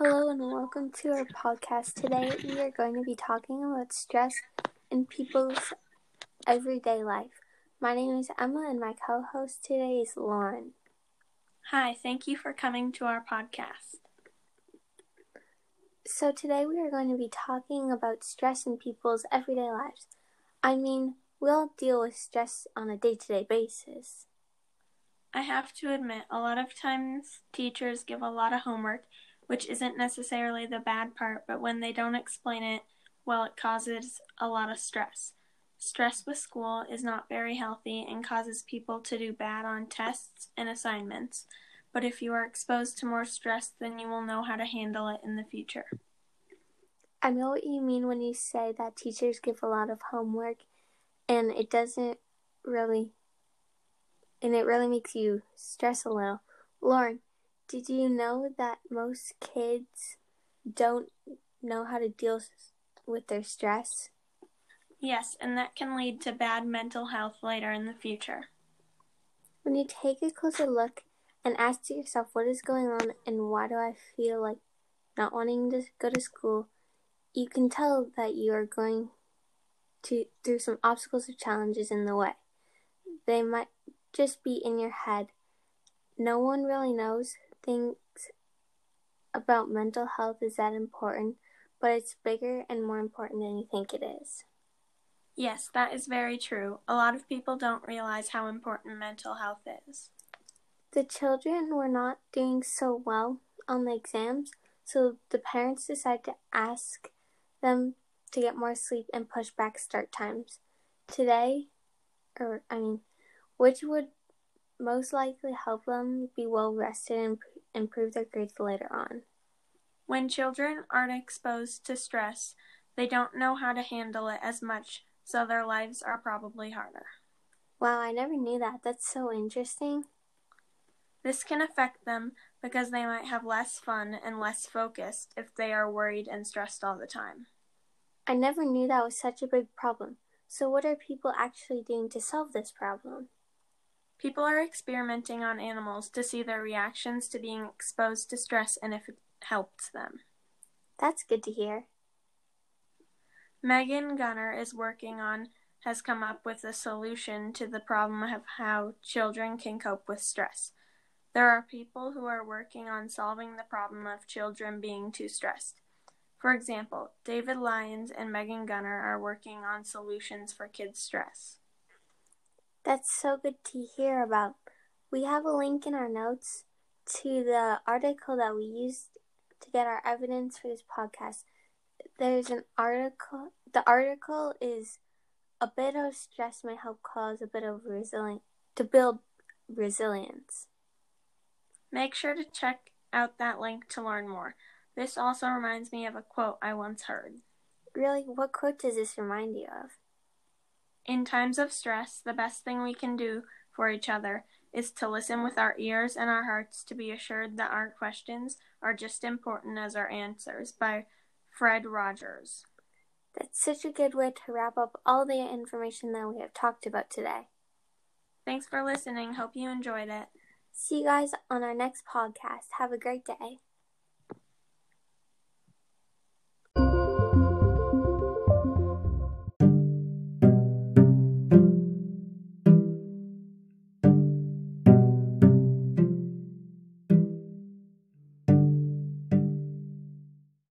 welcome to our podcast. Today we are going to be talking about stress in people's everyday life. My name is Emma and my co host today is Lauren. Hi, thank you for coming to our podcast. So, today we are going to be talking about stress in people's everyday lives. I mean, we all deal with stress on a day to day basis. I have to admit, a lot of times teachers give a lot of homework which isn't necessarily the bad part, but when they don't explain it, well, it causes a lot of stress. Stress with school is not very healthy and causes people to do bad on tests and assignments. But if you are exposed to more stress, then you will know how to handle it in the future. I know what you mean when you say that teachers give a lot of homework and it doesn't really, and it really makes you stress a little. Lauren, did you know that most kids don't know how to deal with their stress? Yes, and that can lead to bad mental health later in the future. When you take a closer look and ask yourself what is going on and why do I feel like not wanting to go to school, you can tell that you are going to through some obstacles or challenges in the way. They might just be in your head. No one really knows thinks about mental health is that important, but it's bigger and more important than you think it is. Yes, that is very true. A lot of people don't realize how important mental health is. The children were not doing so well on the exams, so the parents decided to ask them to get more sleep and push back start times. Today, or I mean, which would most likely help them be well rested and improve their grades later on. When children aren't exposed to stress, they don't know how to handle it as much, so their lives are probably harder. Wow, I never knew that. That's so interesting. This can affect them because they might have less fun and less focused if they are worried and stressed all the time. I never knew that was such a big problem. So, what are people actually doing to solve this problem? People are experimenting on animals to see their reactions to being exposed to stress and if it helps them. That's good to hear. Megan Gunnar is working on has come up with a solution to the problem of how children can cope with stress. There are people who are working on solving the problem of children being too stressed. For example, David Lyons and Megan Gunnar are working on solutions for kids' stress. That's so good to hear about. We have a link in our notes to the article that we used to get our evidence for this podcast. There's an article. The article is a bit of stress may help cause a bit of resilience to build resilience. Make sure to check out that link to learn more. This also reminds me of a quote I once heard. Really, what quote does this remind you of? In times of stress, the best thing we can do for each other is to listen with our ears and our hearts to be assured that our questions are just important as our answers by Fred Rogers. That's such a good way to wrap up all the information that we have talked about today. Thanks for listening. Hope you enjoyed it. See you guys on our next podcast. Have a great day.